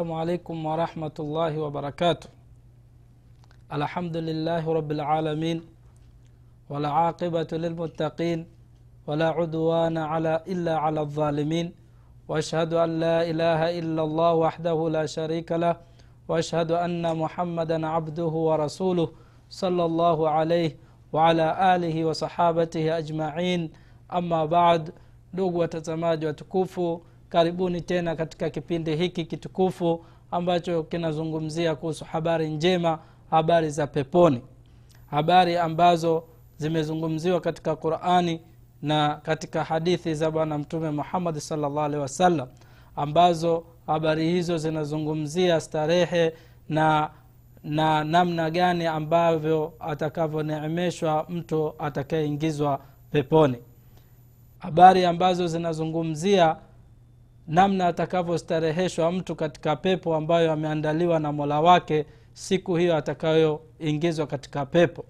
السلام عليكم ورحمة الله وبركاته. الحمد لله رب العالمين والعاقبة للمتقين ولا عدوان على إلا على الظالمين. وأشهد أن لا إله إلا الله وحده لا شريك له وأشهد أن محمدا عبده ورسوله صلى الله عليه وعلى آله وصحابته أجمعين. أما بعد ndugu watazamaji watukufu karibuni tena katika kipindi hiki kitukufu ambacho kinazungumzia kuhusu habari njema habari za peponi. Habari ambazo zimezungumziwa katika qurani na katika hadithi za bwana mtume muhammadi salllah alehi wasallam ambazo habari hizo zinazungumzia starehe na na namna gani ambavyo atakavyoneemeshwa mtu atakayeingizwa peponi. Habari ambazo zinazungumzia namna atakavyostareheshwa mtu katika pepo ambayo ameandaliwa na mola wake siku hiyo atakayoingizwa katika pepo.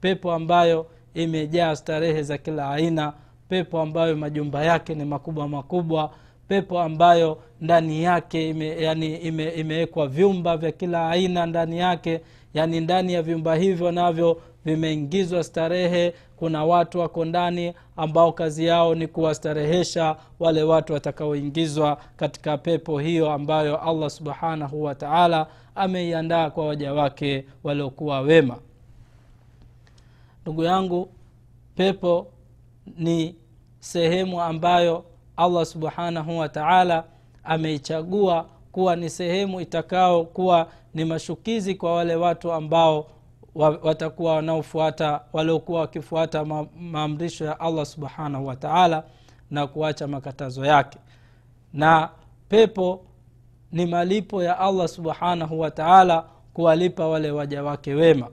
Pepo ambayo imejaa starehe za kila aina pepo ambayo majumba yake ni makubwa makubwa pepo ambayo ndani yake ime, yani ime, imewekwa vyumba vya kila aina ndani yake yani ndani ya vyumba hivyo navyo vimeingizwa starehe kuna watu wako ndani ambao kazi yao ni kuwastarehesha wale watu watakaoingizwa katika pepo hiyo ambayo allah subhanahu wataala ameiandaa kwa waja wake waliokuwa wema. Ndugu yangu pepo ni sehemu ambayo allah subhanahu wataala ameichagua kuwa ni sehemu itakao kuwa ni mashukizi kwa wale watu ambao watakuwa wanaofuata waliokuwa wakifuata maamrisho ya allah subhanahu wa taala na kuacha makatazo yake. Na pepo ni malipo ya allah subhanahu wataala kuwalipa wale waja wake wema.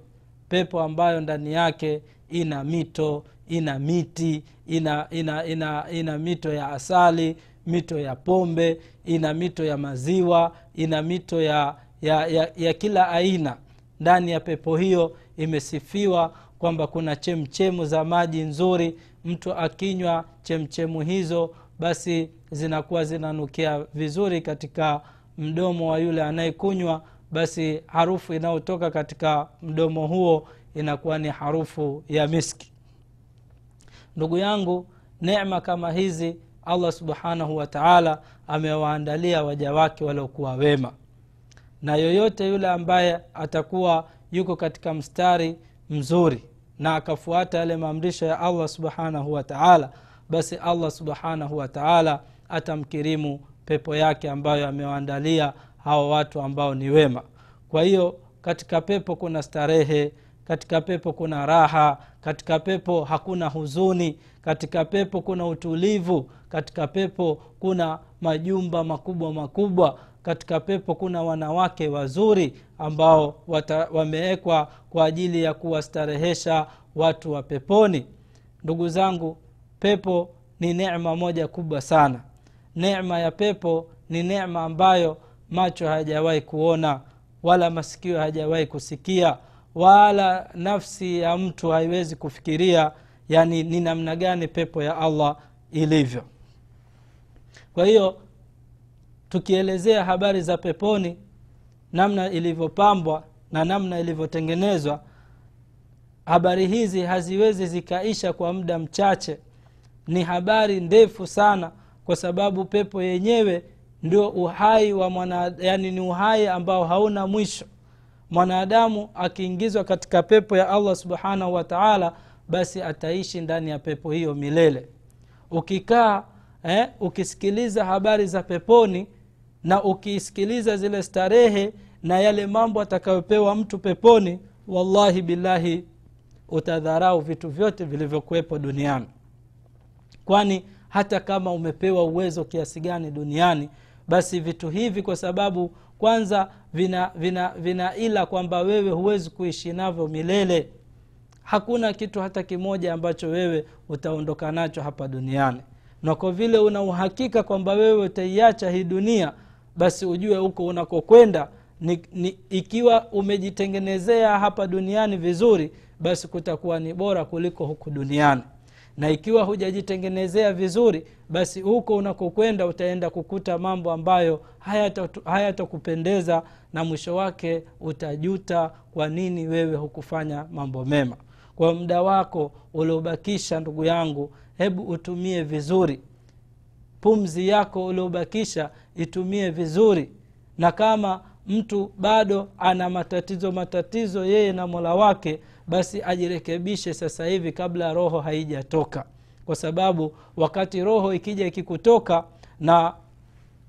Pepo ambayo ndani yake ina mito ina miti ina ina ina, ina mito ya asali mito ya pombe ina mito ya maziwa ina mito ya, ya, ya, ya kila aina ndani ya pepo hiyo imesifiwa kwamba kuna chemchemu za maji nzuri. Mtu akinywa chemchemu hizo basi zinakuwa zinanukia vizuri katika mdomo wa yule anayekunywa. Basi harufu inayotoka katika mdomo huo inakuwa ni harufu ya miski. Ndugu yangu nema kama hizi allah subhanahu wataala amewaandalia waja wake waliokuwa wema na yoyote yule ambaye atakuwa yuko katika mstari mzuri na akafuata yale maamrisho ya allah subhanahu wataala basi allah subhanahu wataala atamkirimu pepo yake ambayo amewaandalia hawa watu ambao ni wema. Kwa hiyo katika pepo kuna starehe katika pepo kuna raha katika pepo hakuna huzuni katika pepo kuna utulivu katika pepo kuna majumba makubwa makubwa katika pepo kuna wanawake wazuri ambao wamewekwa kwa ajili ya kuwastarehesha watu wa peponi. Ndugu zangu pepo ni necma moja kubwa sana. Necma ya pepo ni necma ambayo macho hayajawahi kuona wala masikio hayajawahi kusikia wala nafsi ya mtu haiwezi kufikiria yani ni namna gani pepo ya allah ilivyo. Kwa hiyo tukielezea habari za peponi namna ilivyopambwa na namna ilivyotengenezwa habari hizi haziwezi zikaisha kwa muda mchache. Ni habari ndefu sana kwa sababu pepo yenyewe ndio uhai wa mwana yani ni uhai ambao hauna mwisho. Mwanadamu akiingizwa katika pepo ya allah subhanahu wa taala basi ataishi ndani ya pepo hiyo milele. Ukikaa eh, ukisikiliza habari za peponi na ukisikiliza zile starehe na yale mambo atakayopewa mtu peponi wallahi billahi utadharau vitu vyote vilivyokuwepo duniani. Kwani hata kama umepewa uwezo kiasi gani duniani basi vitu hivi kwa sababu kwanza vina vina vina ila kwamba wewe huwezi kuishi navyo milele. Hakuna kitu hata kimoja ambacho wewe utaondoka nacho hapa duniani. Na kwa vile una uhakika kwamba wewe utaiacha hii dunia basi ujue huko unakokwenda ni, ni, ikiwa umejitengenezea hapa duniani vizuri basi kutakuwa ni bora kuliko huku duniani. Na ikiwa hujajitengenezea vizuri basi huko unakokwenda utaenda kukuta mambo ambayo hayatakupendeza haya na mwisho wake utajuta kwa nini wewe hukufanya mambo mema. Kwa muda wako uliobakisha ndugu yangu hebu utumie vizuri pumzi yako uliobakisha itumie vizuri. Na kama mtu bado ana matatizo matatizo yeye na mola wake basi ajirekebishe sasa hivi kabla roho haijatoka. Kwa sababu wakati roho ikija ikikutoka na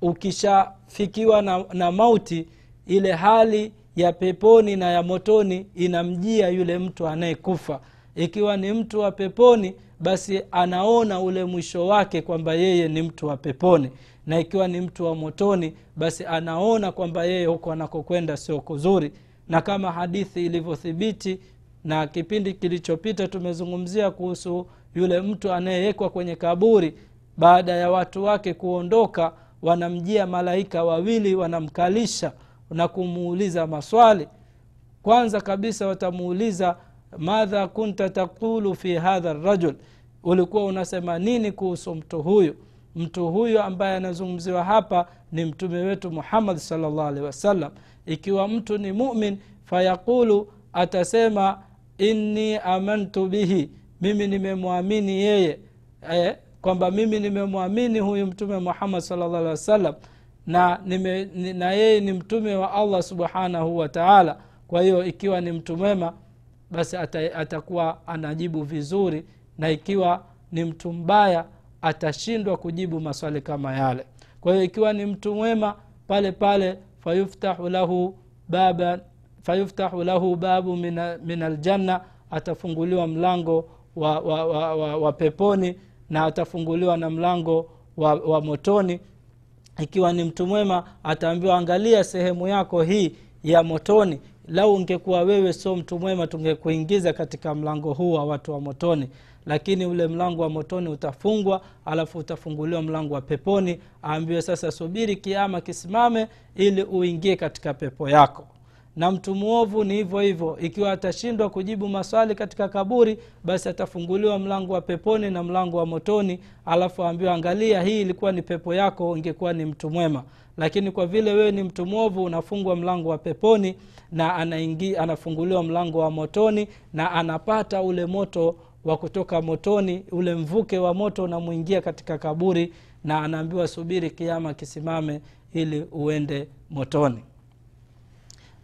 ukishafikiwa na, na mauti ile hali ya peponi na ya motoni inamjia yule mtu anayekufa ikiwa ni mtu wa peponi basi anaona ule mwisho wake kwamba yeye ni mtu wa peponi. Na ikiwa ni mtu wa motoni basi anaona kwamba yeye huko anakokwenda sio kuzuri. Na kama hadithi ilivyothibiti na kipindi kilichopita tumezungumzia kuhusu yule mtu anayewekwa kwenye kaburi baada ya watu wake kuondoka wanamjia malaika wawili wanamkalisha na kumuuliza maswali. Kwanza kabisa watamuuliza madha kunta taqulu fi hadha rajul. Ulikuwa unasema nini kuhusu mtu huyu? Mtu huyu ambaye anazungumziwa hapa ni mtume wetu muhammad salllah alehi wasallam. Ikiwa mtu ni mumin fayaqulu atasema inni amantu bihi. Mimi nimemwamini yeye. Eh, kwamba mimi nimemwamini huyu mtume muhammad salllah alehi wasallam. Na, nime, na yeye ni mtume wa allah subhanahu wa taala. Kwa hiyo ikiwa ni mtu mwema basi atakuwa anajibu vizuri na ikiwa ni mtu mbaya atashindwa kujibu maswali kama yale. Kwa hiyo ikiwa ni mtu mwema pale pale fayuftahu lahu baba fayuftahu lahu babu min, aljanna atafunguliwa mlango wa, wa, wa, wa, wa peponi na atafunguliwa na mlango wa, wa motoni. Ikiwa ni mtu mwema ataambiwa angalia sehemu yako hii ya motoni lau ungekuwa wewe sio mtu mwema tungekuingiza katika mlango huu wa watu wa motoni. Lakini ule mlango wa motoni utafungwa alafu utafunguliwa mlango wa peponi. Aambiwe sasa subiri kiama kisimame ili uingie katika pepo yako na mtu mwovu ni hivyo hivyo. Ikiwa atashindwa kujibu maswali katika kaburi basi atafunguliwa mlango wa peponi na mlango wa motoni. Alafu aambiwa angalia hii ilikuwa ni pepo yako ingekuwa ni mtu mwema. Lakini kwa vile wewe ni mtu mwovu unafungwa mlango wa peponi na anaingi, anafunguliwa mlango wa motoni na anapata ule moto wa kutoka motoni ule mvuke wa moto unamwingia katika kaburi na anaambiwa subiri kiama kisimame ili uende motoni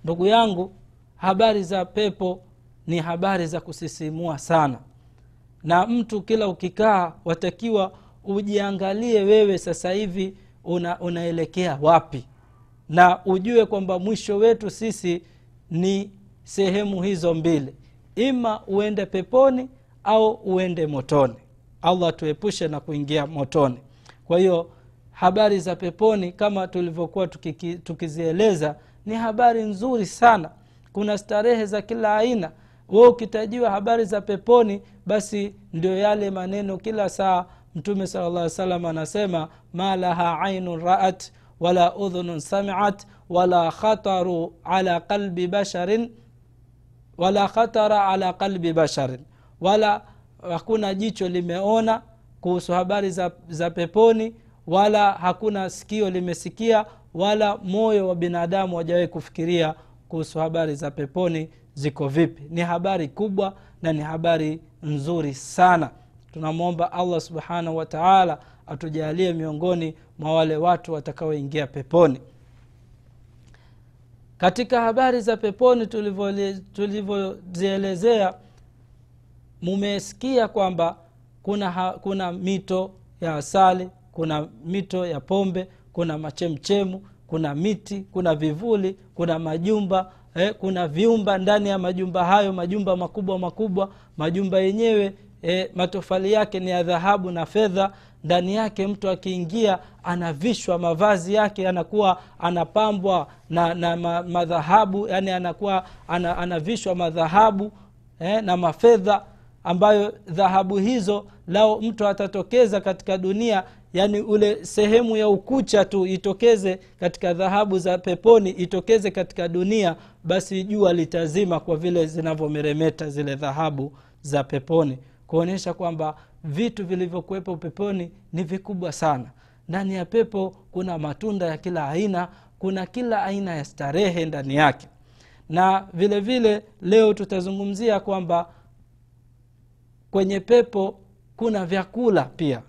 ndugu yangu habari za pepo ni habari za kusisimua sana. Na mtu kila ukikaa watakiwa ujiangalie wewe sasa hivi una, unaelekea wapi. Na ujue kwamba mwisho wetu sisi ni sehemu hizo mbili. Ima uende peponi au uende motoni. Allah tuepushe na kuingia motoni. Kwa hiyo habari za peponi kama tulivyokuwa tukizieleza tukizieleza ni habari nzuri sana. Kuna starehe za kila aina. We ukitajiwa habari za peponi basi ndio yale maneno kila saa mtume sala llah salam anasema ma laha ainun raat wala udhunun samiat wala khataru ala qalbi basharin wala khatara ala qalbi basharin. Wala hakuna jicho limeona kuhusu habari za, za peponi wala hakuna sikio limesikia wala moyo wa binadamu wajawai kufikiria kuhusu habari za peponi ziko vipi. Ni habari kubwa na ni habari nzuri sana. Tunamwomba allah subhanahu wataala atujalie miongoni mwa wale watu watakaoingia peponi. Katika habari za peponi tulivyozielezea mumesikia kwamba kuna, ha, kuna mito ya asali kuna mito ya pombe kuna machemchemu kuna miti kuna vivuli kuna majumba eh, kuna viumba ndani ya majumba hayo majumba makubwa makubwa majumba yenyewe eh, matofali yake ni ya dhahabu na fedha. Ndani yake mtu akiingia anavishwa mavazi yake anakuwa anapambwa na, na ma, madhahabu yani anakuwa ana, anavishwa madhahabu eh, na mafedha ambayo dhahabu hizo lao mtu atatokeza katika dunia yani ule sehemu ya ukucha tu itokeze katika dhahabu za peponi itokeze katika dunia basi jua litazima kwa vile zinavyomeremeta zile dhahabu za peponi. Kuonyesha kwamba vitu vilivyokuwepo peponi ni vikubwa sana. Ndani ya pepo kuna matunda ya kila aina kuna kila aina ya starehe ndani yake. Na vile vile leo tutazungumzia kwamba kwenye pepo kuna vyakula pia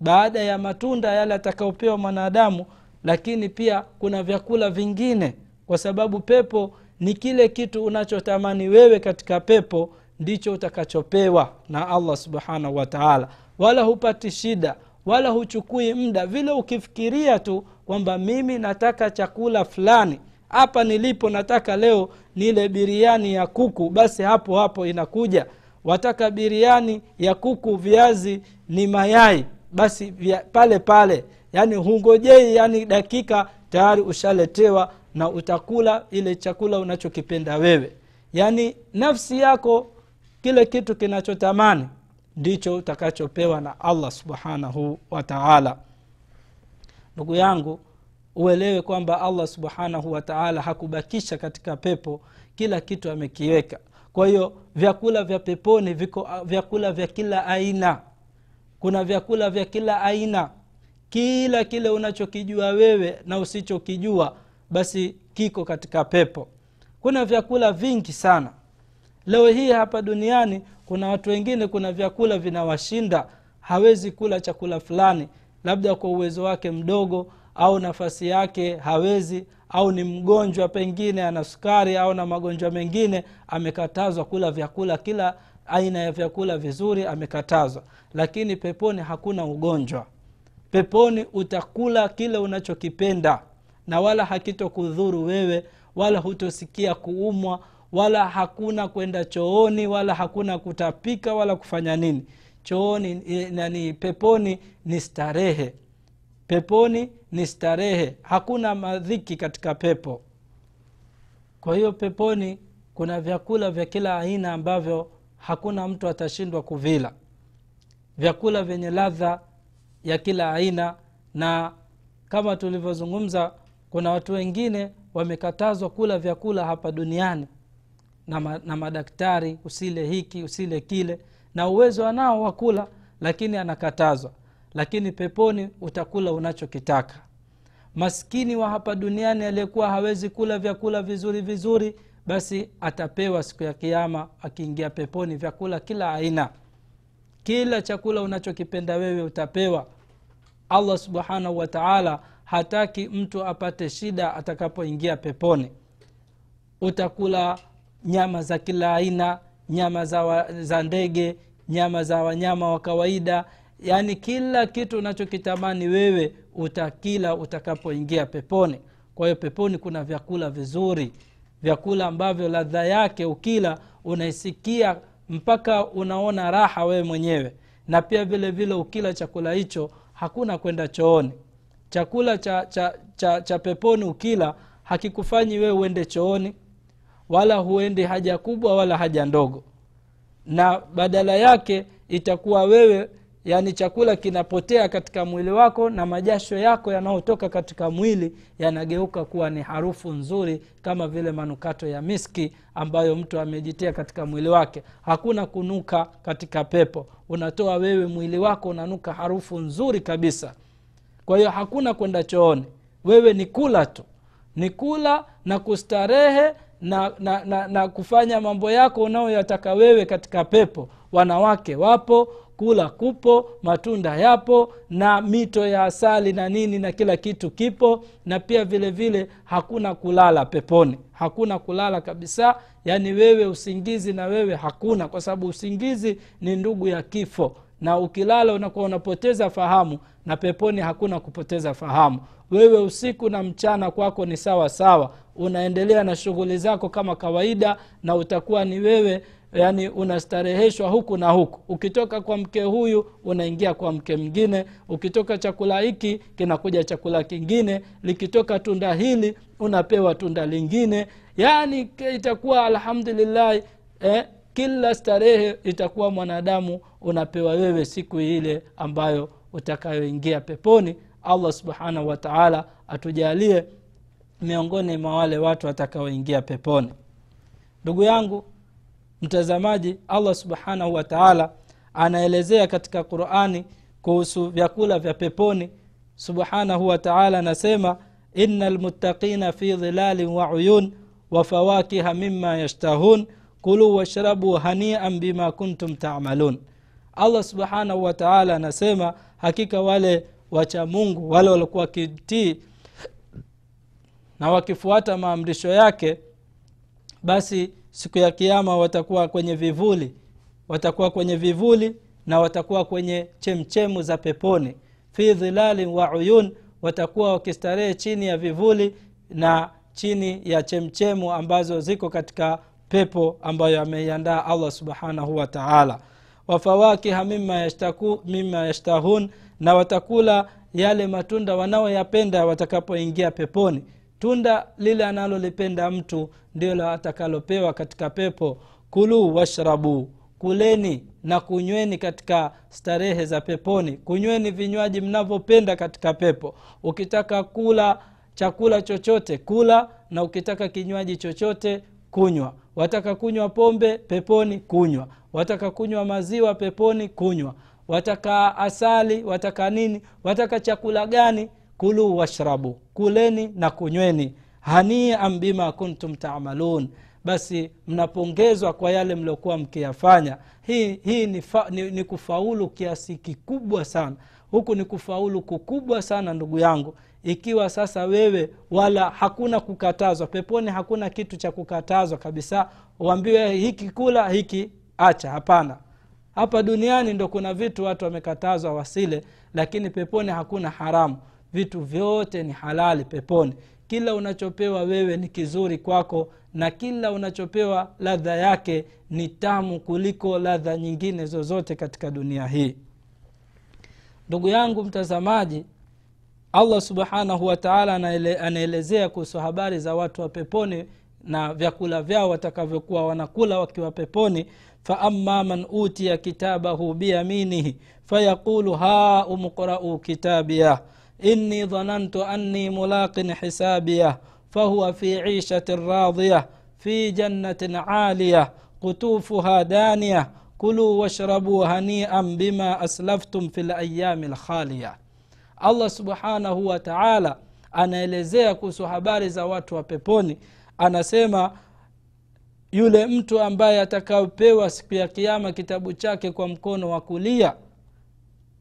baada ya matunda yale atakaopewa mwanadamu lakini pia kuna vyakula vingine kwa sababu pepo ni kile kitu unachotamani wewe katika pepo ndicho utakachopewa na allah subhanahu wataala wala hupati shida wala huchukui muda vile ukifikiria tu kwamba mimi nataka chakula fulani hapa nilipo nataka leo nile biriani ya kuku basi hapo hapo inakuja. Wataka biriani ya kuku viazi ni mayai basi vya, pale pale yani hungojei yani dakika tayari ushaletewa na utakula ile chakula unachokipenda wewe. Yaani nafsi yako kile kitu kinachotamani ndicho utakachopewa na allah subhanahu wataala ndugu yangu uelewe kwamba allah subhanahu wataala hakubakisha katika pepo kila kitu amekiweka. Kwa hiyo vyakula vya peponi viko vyakula vya kila aina kuna vyakula vya kila aina. Kila kile unachokijua wewe na usichokijua basi kiko katika pepo. Kuna vyakula vingi sana. Leo hii hapa duniani kuna watu wengine kuna vyakula vinawashinda. Hawezi kula chakula fulani. Labda kwa uwezo wake mdogo au nafasi yake hawezi au ni mgonjwa pengine ana sukari au na magonjwa mengine amekatazwa kula vyakula kila aina ya vyakula vizuri amekatazwa. Lakini peponi hakuna ugonjwa. Peponi utakula kile unachokipenda na wala hakitokudhuru wewe wala hutosikia kuumwa wala hakuna kwenda chooni wala hakuna kutapika wala kufanya nini. Chooni nani peponi ni starehe. Peponi ni starehe. Hakuna madhiki katika pepo. Kwa hiyo peponi kuna vyakula vya kila aina ambavyo hakuna mtu atashindwa kuvila. Vyakula vyenye ladha ya kila aina na kama tulivyozungumza kuna watu wengine wamekatazwa kula vyakula hapa duniani na, ma, na madaktari usile hiki usile kile na uwezo anao wakula lakini anakatazwa. Lakini peponi utakula unachokitaka. Maskini wa hapa duniani aliyekuwa hawezi kula vyakula vizuri vizuri basi atapewa siku ya kiama akiingia peponi vyakula kila aina. Kila chakula unachokipenda wewe utapewa. Allah subhanahu wataala hataki mtu apate shida atakapoingia peponi. Utakula nyama za kila aina nyama za, wa, za ndege nyama za wanyama wa kawaida. Yaani kila kitu unachokitamani wewe utakila utakapoingia peponi. Kwa hiyo peponi kuna vyakula vizuri vyakula ambavyo ladha yake ukila unaisikia mpaka unaona raha wewe mwenyewe. Na pia vile vile ukila chakula hicho hakuna kwenda chooni. Chakula cha, cha, cha, cha peponi ukila hakikufanyi wewe uende chooni wala huendi haja kubwa wala haja ndogo. Na badala yake itakuwa wewe yani chakula kinapotea katika mwili wako na majasho yako yanayotoka katika mwili yanageuka kuwa ni harufu nzuri kama vile manukato ya miski ambayo mtu amejitia katika mwili wake. Hakuna kunuka katika pepo. Unatoa wewe mwili wako unanuka harufu nzuri kabisa. Kwa hiyo hakuna kwenda chooni. Wewe ni kula tu. Ni kula na kustarehe na, na, na, na kufanya mambo yako unayoyataka wewe katika pepo wanawake wapo kula kupo matunda yapo na mito ya asali na nini na kila kitu kipo na pia vile vile hakuna kulala peponi. Hakuna kulala kabisa yaani wewe usingizi na wewe hakuna kwa sababu usingizi ni ndugu ya kifo. Na ukilala unakuwa unapoteza fahamu na peponi hakuna kupoteza fahamu. Wewe usiku na mchana kwako ni sawa sawa. Unaendelea na shughuli zako kama kawaida na utakuwa ni wewe yani unastareheshwa huku na huku. Ukitoka kwa mke huyu unaingia kwa mke mwingine. Ukitoka chakula hiki kinakuja chakula kingine. Likitoka tunda hili unapewa tunda lingine. Yaani itakuwa alhamdulillahi eh, kila starehe itakuwa mwanadamu unapewa wewe siku ile ambayo utakayoingia peponi. Allah subhanahu wataala atujalie miongoni mwa wale watu watakaoingia peponi. Ndugu yangu mtazamaji allah subhanahu wataala anaelezea katika qurani kuhusu vyakula vya peponi. Subhanahu wataala anasema ina lmuttaqina fi dhilalin wa uyun wa fawakiha mima yashtahun. Kuluu washrabu hanian bima kuntum tamalun. Allah subhanahu wataala anasema hakika wale wacha mungu wale walikuwa wakitii na wakifuata maamrisho yake basi siku ya kiama watakuwa kwenye vivuli watakuwa kwenye vivuli na watakuwa kwenye chemchemu za peponi. Fi dhilalin wa uyun watakuwa wakistarehe chini ya vivuli na chini ya chemchemu ambazo ziko katika pepo ambayo ameiandaa allah subhanahu wa taala. Wafawakiha mima, mima yashtahun na watakula yale matunda wanaoyapenda watakapoingia peponi tunda lile analolipenda mtu ndilo atakalopewa katika pepo. Kuluu washrabu. Kuleni na kunyweni katika starehe za peponi. Kunyweni vinywaji mnavyopenda katika pepo. Ukitaka kula chakula chochote kula na ukitaka kinywaji chochote kunywa. Wataka kunywa pombe peponi kunywa. Wataka kunywa maziwa peponi kunywa. Wataka asali wataka nini? Wataka chakula gani kuluu washrabu kuleni na kunyweni. Hanian bima kuntum tamalun. Basi mnapongezwa kwa yale mliokuwa mkiyafanya. Hii, hii ni, fa, ni, ni kufaulu kiasi kikubwa sana. Huku ni kufaulu kukubwa sana ndugu yangu. Ikiwa sasa wewe wala hakuna kukatazwa peponi hakuna kitu cha kukatazwa kabisa uambiwe hiki kula hiki acha. Hapana. Hapa duniani ndo kuna vitu watu wamekatazwa wasile lakini peponi hakuna haramu vitu vyote ni halali peponi. Kila unachopewa wewe ni kizuri kwako na kila unachopewa ladha yake ni tamu kuliko ladha nyingine zozote katika dunia hii. Ndugu yangu mtazamaji allah subhanahu wataala anaelezea kuhusu habari za watu wa peponi na vyakula vyao watakavyokuwa wanakula wakiwa peponi. Faama man utiya kitabahu biyaminihi fayaqulu haumqrau kitabiyah inni dhanantu anni mulaqin hisabiyah fahuwa fi ishatin radiyah fi jannatin aliyah qutufuha daniyah kuluu washrabu hanian bima aslaftum fi layami lkhaliyah allah subhanahu wa taala anaelezea kuhusu habari za watu wa peponi. Anasema yule mtu ambaye atakaopewa siku ya kiama kitabu chake kwa mkono wa kulia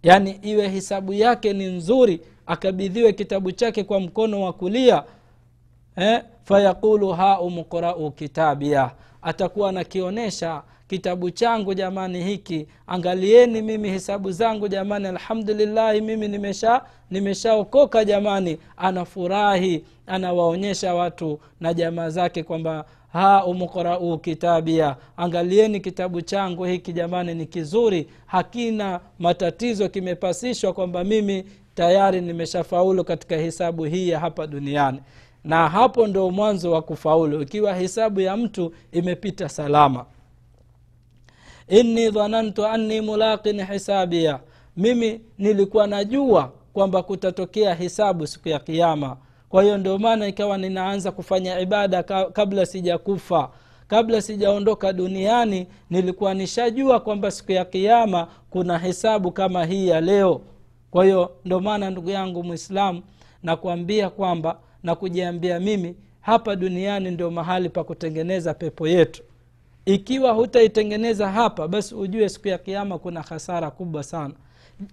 yaani iwe hisabu yake ni nzuri akabidhiwe kitabu chake kwa mkono wa kulia eh, fayaqulu haumqrau kitabia. Atakuwa anakionyesha kitabu changu jamani hiki angalieni mimi hesabu zangu jamani alhamdulillahi mimi nimesha nimeshaokoka jamani. Anafurahi anawaonyesha watu na jamaa zake kwamba ha umqrau kitabia. Angalieni kitabu changu hiki jamani ni kizuri hakina matatizo kimepasishwa kwamba mimi tayari nimeshafaulu katika hisabu hii ya hapa duniani. Na hapo ndo mwanzo wa kufaulu. Ikiwa hisabu ya mtu imepita salama. Inni dhanantu anni mulaqin hisabia. Mimi nilikuwa najua kwamba kutatokea hisabu siku ya kiama kwa hiyo ndio maana ikawa ninaanza kufanya ibada kabla sijakufa. Kabla sijaondoka duniani nilikuwa nishajua kwamba siku ya kiama kuna hisabu kama hii ya leo kwa hiyo ndio maana ndugu yangu mwislamu nakuambia kwamba na kujiambia mimi hapa duniani ndio mahali pa kutengeneza pepo yetu. Ikiwa hutaitengeneza hapa basi ujue siku ya kiama kuna hasara kubwa sana.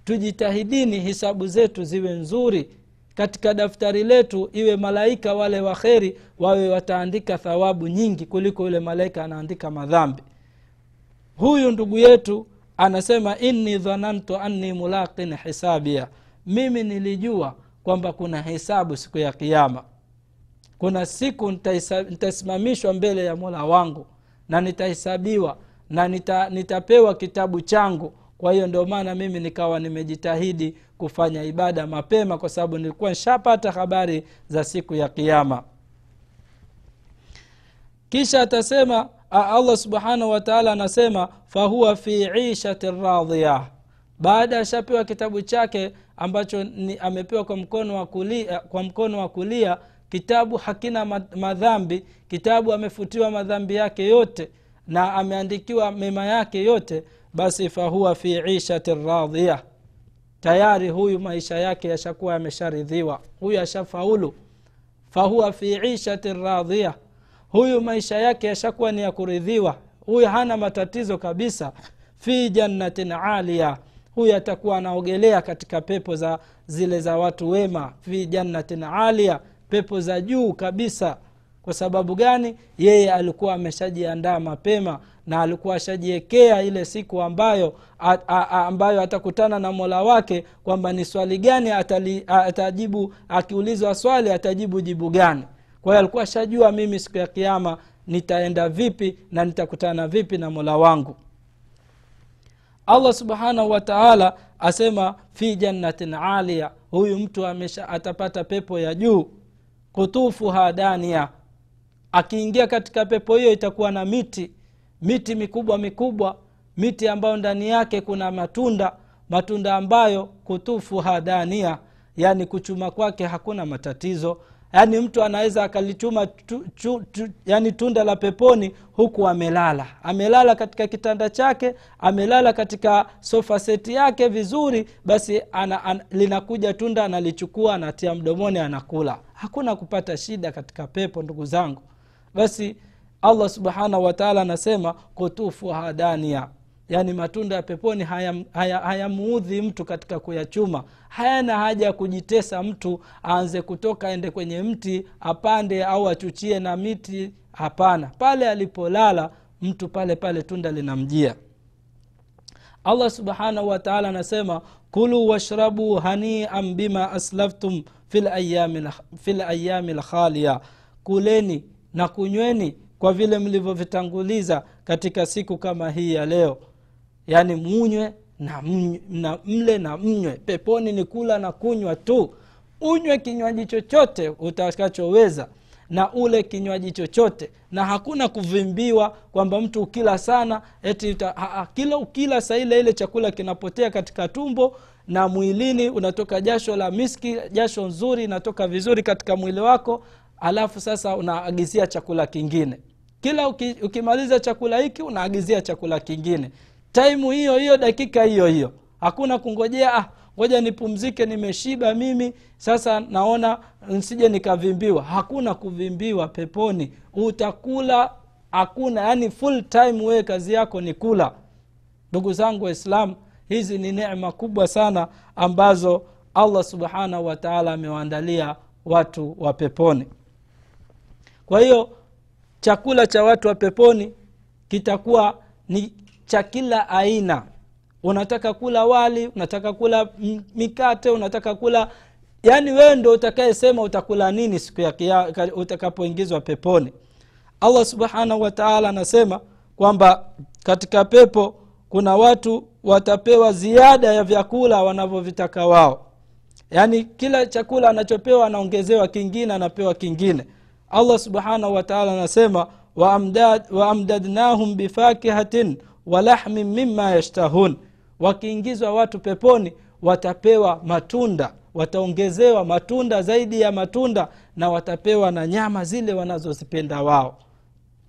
Tujitahidini hisabu zetu ziwe nzuri. Katika daftari letu iwe malaika wale waheri wawe wataandika thawabu nyingi kuliko yule malaika anaandika madhambi. Huyu ndugu yetu anasema inni dhanantu anni mulaqin hisabia. Mimi nilijua kwamba kuna hesabu siku ya kiama kuna siku nitasimamishwa mbele ya mola wangu na nitahesabiwa na nita, nitapewa kitabu changu. Kwa hiyo ndio maana mimi nikawa nimejitahidi kufanya ibada mapema kwa sababu nilikuwa nshapata habari za siku ya kiama kisha atasema allah subhanahu wataala anasema fahuwa fi ishati radhia baada ashapewa kitabu chake ambacho ni, amepewa kwa mkono wa kulia, kwa mkono wa kulia kitabu hakina madhambi kitabu amefutiwa madhambi yake yote na ameandikiwa mema yake yote basi fahuwa fi ishati radhia tayari huyu maisha yake yashakuwa yamesharidhiwa. Huyu ashafaulu. Fahuwa fi ishati radhiya huyu maisha yake yashakuwa ni ya kuridhiwa. Huyu hana matatizo kabisa. Fi jannatin alia. Huyu atakuwa anaogelea katika pepo za zile za watu wema. Fi jannatin alia. Pepo za juu kabisa. Kwa sababu gani? Yeye alikuwa ameshajiandaa mapema na alikuwa ashajiekea ile siku ambayo a, a, ambayo atakutana na mola wake kwamba ni swali gani atali, a, atajibu akiulizwa swali atajibu jibu gani kwa alikuwa ashajua mimi siku ya kiama nitaenda vipi na nitakutana vipi na mola wangu. Allah subhanahu wa asema fi jannatin alia huyu mtu amesha atapata pepo ya juu. Kutufuha dania akiingia katika pepo hiyo itakuwa na miti miti mikubwa mikubwa miti ambayo ndani yake kuna matunda matunda ambayo kutufuha dania yaani kuchuma kwake hakuna matatizo yaani mtu anaweza akalichuma tu, tu, tu, yani tunda la peponi huku amelala. Amelala katika kitanda chake amelala katika sofa seti yake vizuri basi ana, an, linakuja tunda analichukua anatia mdomoni anakula. Hakuna kupata shida katika pepo ndugu zangu. Basi allah subhanahu wataala anasema kutufuha hadania yaani matunda ya peponi hayamuudhi haya, haya mtu katika kuyachuma. Hayana haja ya kujitesa mtu aanze kutoka ende kwenye mti apande au achuchie na miti. Hapana. Pale alipolala mtu pale pale tunda linamjia. Allah subhanahu wataala anasema kulu washrabu hanian bima aslaftum fi layami lkhalia kuleni na kunyweni kwa vile mlivyovitanguliza katika siku kama hii ya leo yaani munywe na, mnywe, na mle na mnywe. Peponi ni kula na kunywa tu. Unywe kinywaji chochote utakachoweza na ule kinywaji chochote. Na hakuna kuvimbiwa kwamba mtu ukila sana eti uta, ha, ha, kila ukila saa ile ile chakula kinapotea katika tumbo na mwilini unatoka jasho la miski jasho nzuri inatoka vizuri katika mwili wako alafu sasa unaagizia chakula kingine. Kila uki, ukimaliza chakula hiki unaagizia chakula kingine taimu hiyo hiyo dakika hiyo hiyo. Hakuna kungojea ah, ngoja nipumzike nimeshiba mimi sasa naona nsije nikavimbiwa. Hakuna kuvimbiwa peponi. Utakula hakuna. Yani full time wewe kazi yako ni kula. Ndugu zangu waislamu hizi ni nema kubwa sana ambazo allah subhanahu wataala amewaandalia watu wa peponi. Kwa hiyo chakula cha watu wa peponi kitakuwa ni cha kila aina. Unataka kula wali unataka kula mikate unataka kula yaani wewe ndo utakayesema utakula nini siku ya utakapoingizwa peponi. Allah subhanahu wataala anasema kwamba katika pepo kuna watu watapewa ziada ya vyakula wanavyovitaka wao. Yaani kila chakula anachopewa anaongezewa kingine anapewa kingine. Allah subhanahu wataala anasema waamdadnahum wa bifakihatin walahmin mima yashtahun. Wakiingizwa watu peponi watapewa matunda wataongezewa matunda zaidi ya matunda na watapewa na nyama zile wanazozipenda wao.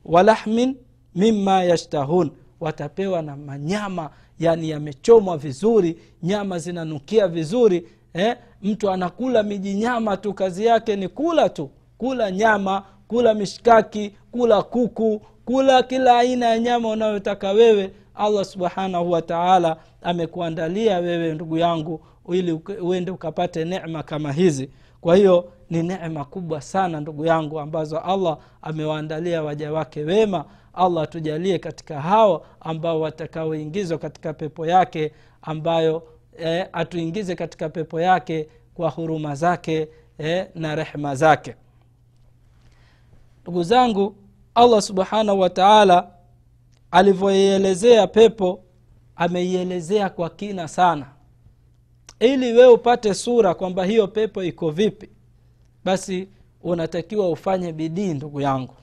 Walahmin mima yashtahun watapewa na manyama yani yamechomwa vizuri nyama zinanukia vizuri eh? mtu anakula miji nyama tu kazi yake ni kula tu. Kula nyama kula mishkaki kula kuku kula kila aina ya nyama unayotaka wewe allah subhanahu wataala amekuandalia wewe ndugu yangu ili uende ukapate nema kama hizi. Kwa hiyo ni nema kubwa sana ndugu yangu ambazo allah amewaandalia waja wake wema. Allah atujalie katika hao ambao watakaoingizwa katika pepo yake ambayo eh, atuingize katika pepo yake kwa huruma zake eh, na rehma zake. Ndugu zangu allah subhanahu wataala alivyoielezea pepo ameielezea kwa kina sana. Ili wewe upate sura kwamba hiyo pepo iko vipi basi unatakiwa ufanye bidii ndugu yangu.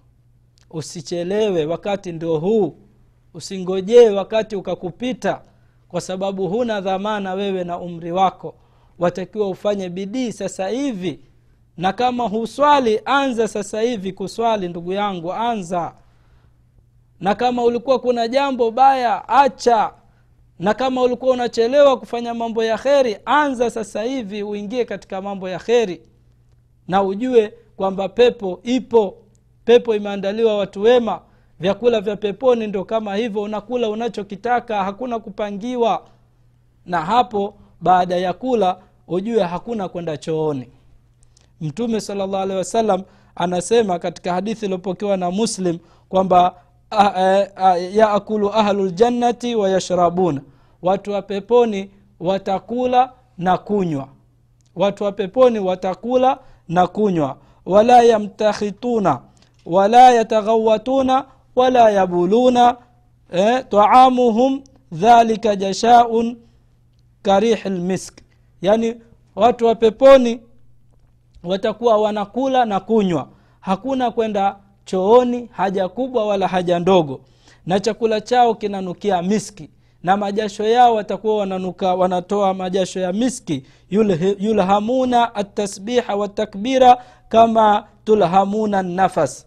Usichelewe wakati ndio huu. Usingojee wakati ukakupita kwa sababu huna dhamana wewe na umri wako. Watakiwa ufanye bidii sasa hivi na kama huswali anza sasa hivi kuswali ndugu yangu anza. Na kama ulikuwa kuna jambo baya acha. Na kama ulikuwa unachelewa kufanya mambo ya kheri anza sasa hivi uingie katika mambo ya kheri. Na ujue kwamba pepo ipo. Pepo imeandaliwa watu wema. Vyakula vya peponi ndo kama hivyo unakula unachokitaka hakuna kupangiwa. Na hapo baada ya kula ujue hakuna kwenda chooni mtume salllah alehi wasallam anasema katika hadithi iliopokewa na muslim kwamba yaakulu ahlu ljannati wayashrabuna watu wa peponi watakula na kunywa. Watu wa peponi watakula na kunywa. Wala yamtakhituna wala yataghawatuna wala yabuluna eh, taamuhum dhalika jashaun karih lmisk yani watu wa peponi watakuwa wanakula na kunywa. Hakuna kwenda chooni haja kubwa wala haja ndogo. Na chakula chao kinanukia miski. Na majasho yao watakuwa wananuka wanatoa majasho ya miski. Yulhamuna atasbiha watakbira kama tulhamuna nafas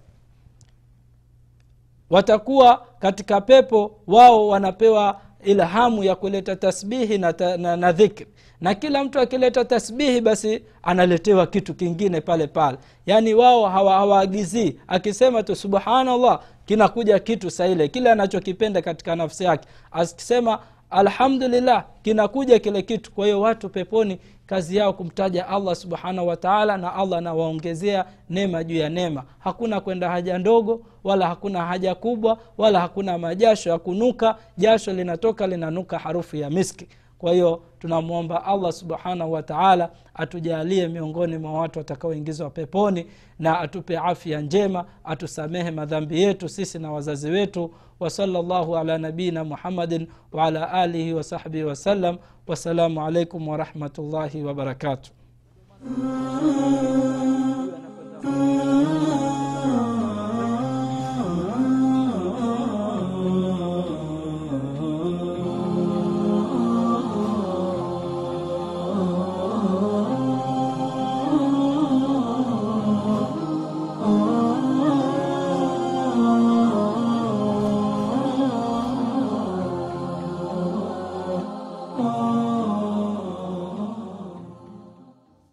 watakuwa katika pepo wao wanapewa ilhamu ya kuleta tasbihi na, na, na dhikri. Na kila mtu akileta tasbihi basi analetewa kitu kingine pale pale. Yaani wao hawaagizii. Hawa akisema tu subhanallah kinakuja kitu saile kile anachokipenda katika nafsi yake. Akisema alhamdulillah kinakuja kile kitu. Kwa hiyo watu peponi kazi yao kumtaja allah subhanahu wataala na allah anawaongezea neema juu ya neema. Hakuna kwenda haja ndogo wala hakuna haja kubwa wala hakuna majasho ya kunuka. Jasho linatoka linanuka harufu ya miski kwa hiyo tunamwomba allah subhanahu wa taala atujalie miongoni mwa watu watakaoingizwa peponi na atupe afya njema atusamehe madhambi yetu sisi na wazazi wetu. Wasala llahu ala nabiina muhammadin wala alihi wasahbihi wasallam wassalamu alaikum warahmatullahi wabarakatuh